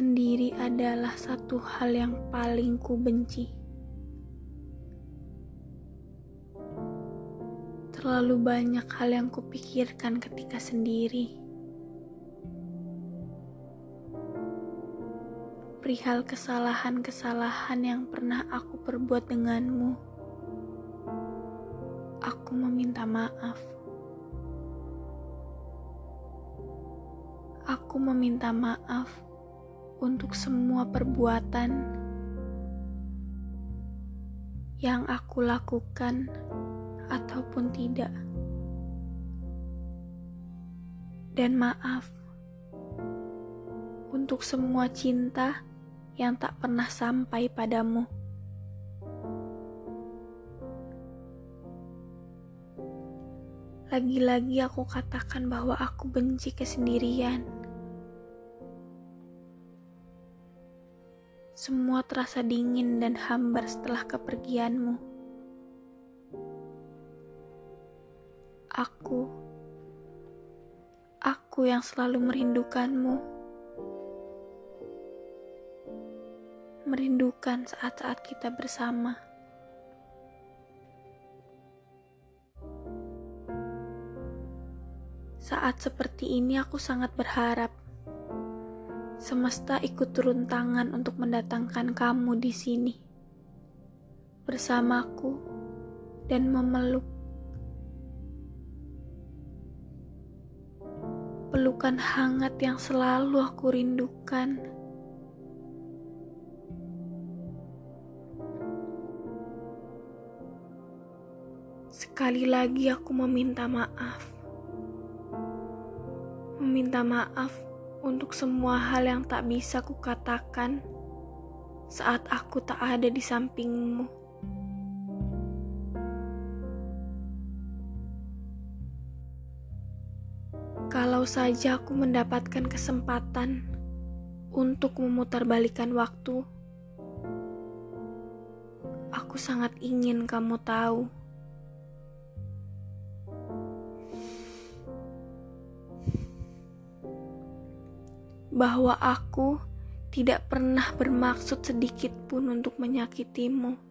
Sendiri adalah satu hal yang paling ku benci. Terlalu banyak hal yang kupikirkan ketika sendiri. Perihal kesalahan-kesalahan yang pernah aku perbuat denganmu. Aku meminta maaf. Aku meminta maaf untuk semua perbuatan yang aku lakukan ataupun tidak. Dan maaf untuk semua cinta yang tak pernah sampai padamu. Lagi-lagi aku katakan bahwa aku benci kesendirian. Semua terasa dingin dan hambar setelah kepergianmu. Aku, aku yang selalu merindukanmu, merindukan saat-saat kita bersama. Saat seperti ini, aku sangat berharap semesta ikut turun tangan untuk mendatangkan kamu di sini bersamaku dan memeluk pelukan hangat yang selalu aku rindukan. Sekali lagi aku meminta maaf. Meminta maaf untuk semua hal yang tak bisa kukatakan saat aku tak ada di sampingmu. Kalau saja aku mendapatkan kesempatan untuk memutarbalikkan waktu, aku sangat ingin kamu tahu. Bahwa aku tidak pernah bermaksud sedikit pun untuk menyakitimu.